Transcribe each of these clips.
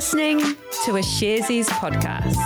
listening to a Sharesies podcast.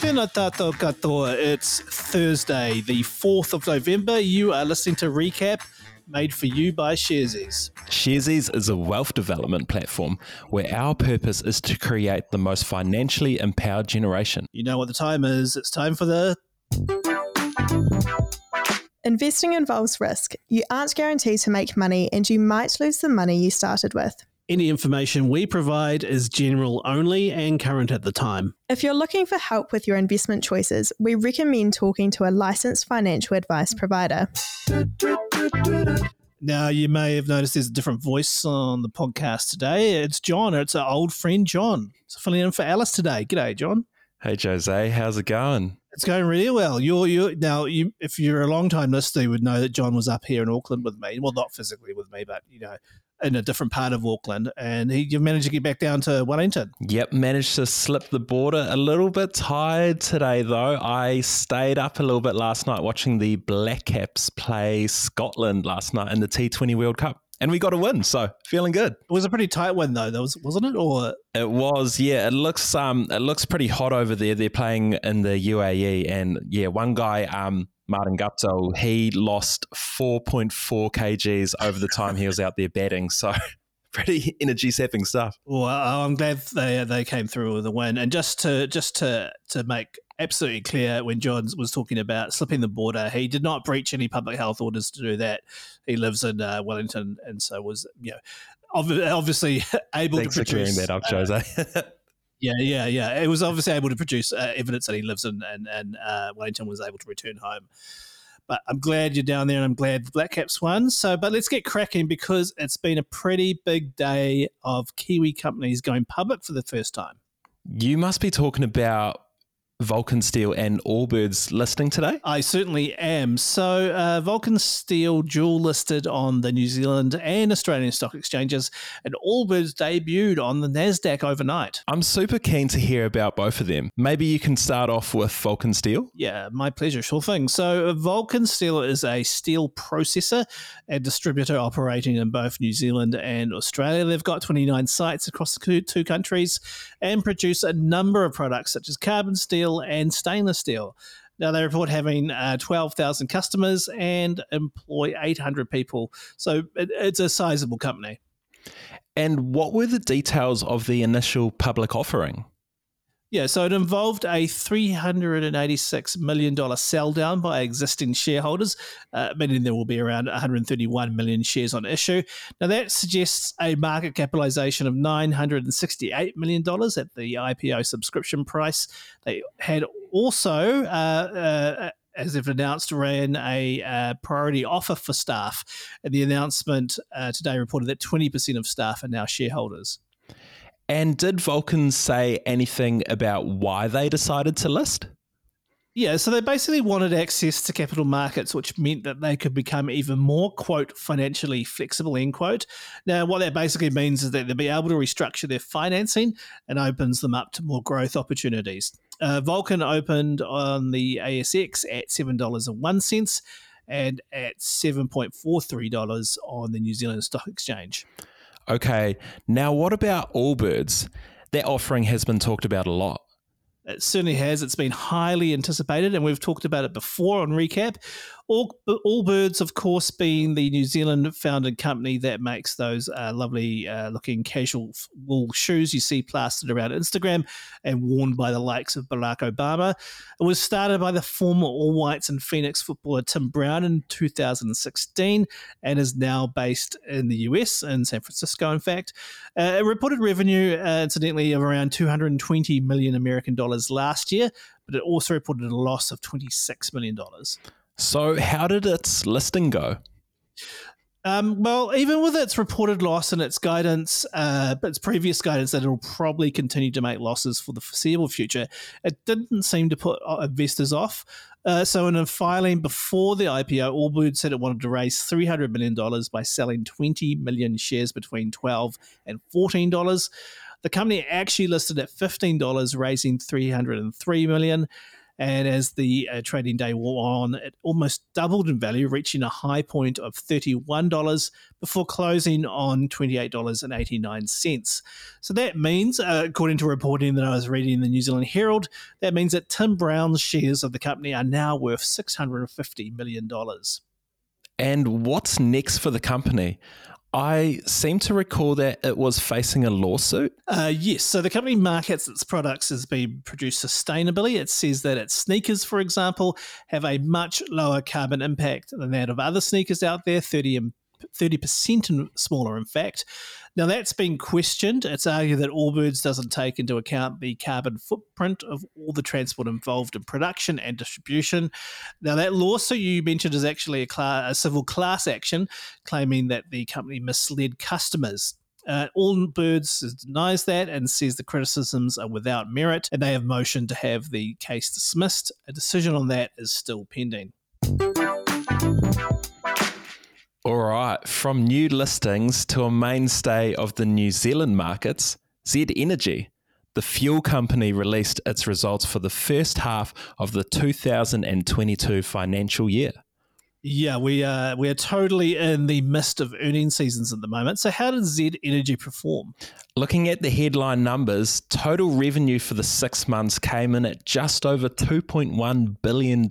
Tēnā tātou katoa. It's Thursday, the 4th of November. You are listening to Recap, made for you by Sharesies. Sharesies is a wealth development platform where our purpose is to create the most financially empowered generation. You know what the time is. It's time for the. Investing involves risk. You aren't guaranteed to make money and you might lose the money you started with. Any information we provide is general only and current at the time. If you're looking for help with your investment choices, we recommend talking to a licensed financial advice provider. Now, you may have noticed there's a different voice on the podcast today. It's John. It's our old friend John. So filling in for Alice today. G'day, John. Hey Jose, how's it going? It's going really well. You're you now. You, if you're a long time listener, you would know that John was up here in Auckland with me. Well, not physically with me, but you know, in a different part of Auckland, and he you managed to get back down to Wellington. Yep, managed to slip the border. A little bit tired today though. I stayed up a little bit last night watching the Black Caps play Scotland last night in the T20 World Cup. And we got a win, so feeling good. It was a pretty tight win though, that was wasn't it? Or It was, yeah. It looks um it looks pretty hot over there. They're playing in the UAE and yeah, one guy, um, Martin Guptill, he lost four point four kgs over the time he was out there batting. So pretty energy sapping stuff. well, I'm glad they they came through with a win. And just to just to to make absolutely clear, when John was talking about slipping the border, he did not breach any public health orders to do that. He lives in uh, Wellington, and so was you know obviously able Thanks to for clearing produce that up, uh, Jose. Yeah, yeah, yeah. It was obviously able to produce uh, evidence that he lives in, and and uh, Wellington was able to return home. But I'm glad you're down there, and I'm glad the Black Caps won. So, but let's get cracking because it's been a pretty big day of Kiwi companies going public for the first time. you must be talking about Vulcan Steel and Allbirds listing today. I certainly am. So, uh, Vulcan Steel dual listed on the New Zealand and Australian stock exchanges, and Allbirds debuted on the Nasdaq overnight. I'm super keen to hear about both of them. Maybe you can start off with Vulcan Steel. Yeah, my pleasure. Sure thing. So, Vulcan Steel is a steel processor and distributor operating in both New Zealand and Australia. They've got 29 sites across the two- two countries and produce a number of products such as carbon steel and stainless steel. Now, they report having uh, 12,000 customers and employ 800 people. So, it, it's a sizable company. And what were the details of the initial public offering? Yeah, so it involved a $386 million sell down by existing shareholders, uh, meaning there will be around 131 million shares on issue. Now, that suggests a market capitalization of $968 million at the IPO subscription price. They had also, uh, uh, as they've announced, ran a uh, priority offer for staff. And the announcement uh, today reported that 20% of staff are now shareholders. And did Vulcan say anything about why they decided to list? Yeah, so they basically wanted access to capital markets, which meant that they could become even more, quote, financially flexible, end quote. Now, what that basically means is that they'll be able to restructure their financing and opens them up to more growth opportunities. Uh, Vulcan opened on the ASX at $7.01 and at $7.43 on the New Zealand Stock Exchange. Okay, now what about Allbirds? Their offering has been talked about a lot. It certainly has. It's been highly anticipated, and we've talked about it before on Recap. All, Allbirds, of course, being the New Zealand founded company that makes those uh, lovely uh, looking casual wool shoes you see plastered around Instagram and worn by the likes of Barack Obama. It was started by the former All Whites and Phoenix footballer Tim Brown in 2016 and is now based in the US, in San Francisco, in fact. Uh, it reported revenue, uh, incidentally, of around 220 million American dollars last year, but it also reported a loss of 26 million dollars. So, how did its listing go? Um, well, even with its reported loss and its guidance, uh, its previous guidance that it will probably continue to make losses for the foreseeable future, it didn't seem to put uh, investors off. Uh, so, in a filing before the IPO, Allbirds said it wanted to raise $300 million by selling 20 million shares between 12 and $14. The company actually listed at $15, raising $303 million. And as the uh, trading day wore on, it almost doubled in value, reaching a high point of $31 before closing on $28.89. So that means, uh, according to reporting that I was reading in the New Zealand Herald, that means that Tim Brown's shares of the company are now worth $650 million. And what's next for the company? I seem to recall that it was facing a lawsuit. Uh, yes. So the company markets its products as being produced sustainably. It says that its sneakers, for example, have a much lower carbon impact than that of other sneakers out there, 30 30% and smaller, in fact. Now, that's been questioned. It's argued that Allbirds doesn't take into account the carbon footprint of all the transport involved in production and distribution. Now, that lawsuit you mentioned is actually a, a civil class action claiming that the company misled customers. Uh, Allbirds denies that and says the criticisms are without merit, and they have motioned to have the case dismissed. A decision on that is still pending. All right, from new listings to a mainstay of the New Zealand markets, Z Energy, the fuel company, released its results for the first half of the 2022 financial year. Yeah, we are we are totally in the midst of earning seasons at the moment. So, how did Z Energy perform? Looking at the headline numbers, total revenue for the six months came in at just over $2.1 billion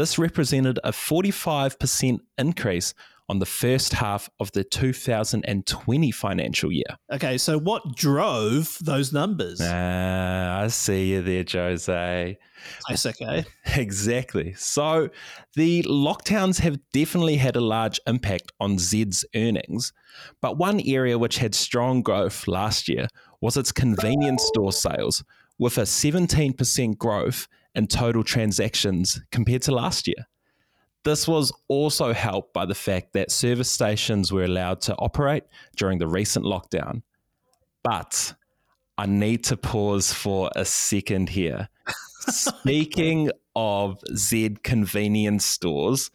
this represented a 45% increase on the first half of the 2020 financial year. Okay, so what drove those numbers? Ah, I see you there, Jose. That's okay. Exactly. So the lockdowns have definitely had a large impact on Zed's earnings. But one area which had strong growth last year was its convenience store sales, with a 17% growth in total transactions compared to last year. This was also helped by the fact that service stations were allowed to operate during the recent lockdown. But I need to pause for a second here. Speaking of Z convenience stores,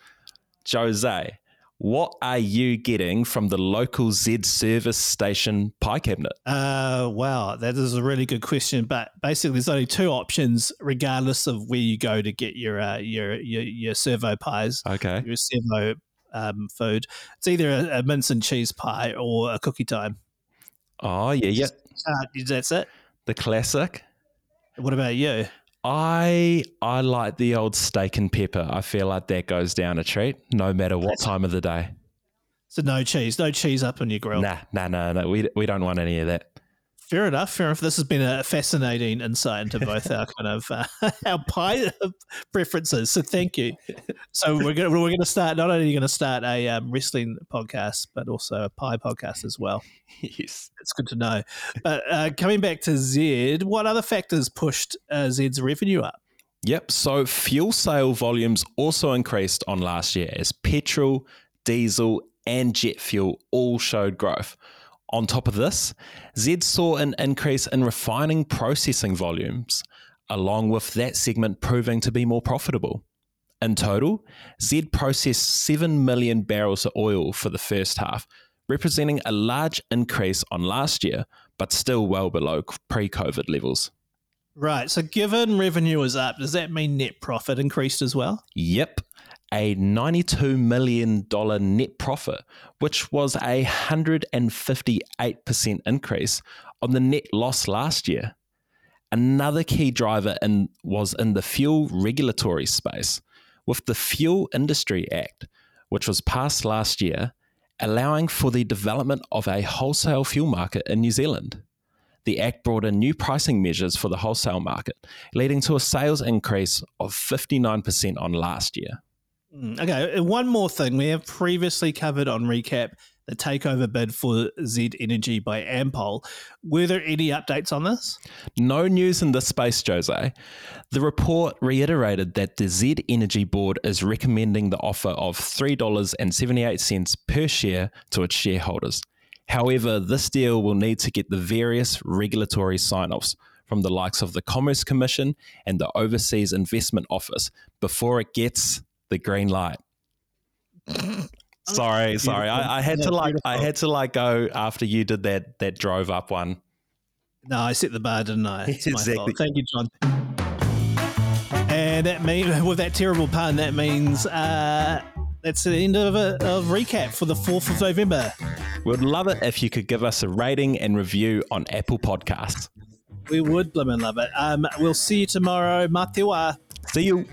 Jose, what are you getting from the local Z service station pie cabinet? Uh, wow, that is a really good question. But basically, there's only two options, regardless of where you go to get your uh, your, your your servo pies. Okay, your servo um, food. It's either a, a mince and cheese pie or a cookie time. Oh yeah, yeah. Uh, that's it. The classic. What about you? I I like the old steak and pepper. I feel like that goes down a treat, no matter what time of the day. So no cheese, no cheese up on your grill. Nah, nah, nah, nah. We we don't want any of that. Fair enough. Fair enough. This has been a fascinating insight into both our kind of uh, our pie preferences. So thank you. So we're going we're going to start. Not only are you going to start a um, wrestling podcast, but also a pie podcast as well. Yes, it's good to know. But uh, coming back to Zed, what other factors pushed uh, Zed's revenue up? Yep. So fuel sale volumes also increased on last year as petrol, diesel, and jet fuel all showed growth. On top of this, Z saw an increase in refining processing volumes, along with that segment proving to be more profitable. In total, Z processed 7 million barrels of oil for the first half, representing a large increase on last year, but still well below pre COVID levels. Right. So, given revenue is up, does that mean net profit increased as well? Yep a $92 million net profit, which was a 158% increase on the net loss last year. Another key driver in, was in the fuel regulatory space, with the Fuel Industry Act, which was passed last year, allowing for the development of a wholesale fuel market in New Zealand. The Act brought in new pricing measures for the wholesale market, leading to a sales increase of 59% on last year. Mm, okay, one more thing. We have previously covered on recap the takeover bid for Z Energy by Ampol. Were there any updates on this? No news in this space, Jose. The report reiterated that the Z Energy board is recommending the offer of $3.78 per share to its shareholders. However, this deal will need to get the various regulatory sign offs from the likes of the Commerce Commission and the Overseas Investment Office before it gets the green light. sorry, sorry. I, I, had to like I had to like go after you did that that drove up one. No, I set the bar, didn't I? It's exactly. Thank you, John. And that means, with that terrible pun, that means uh, that's the end of a of recap for the 4th of November. We'd love it if you could give us a rating and review on Apple Podcasts. We would blimmin' love it. Um, we'll see you tomorrow. Matewa. See you.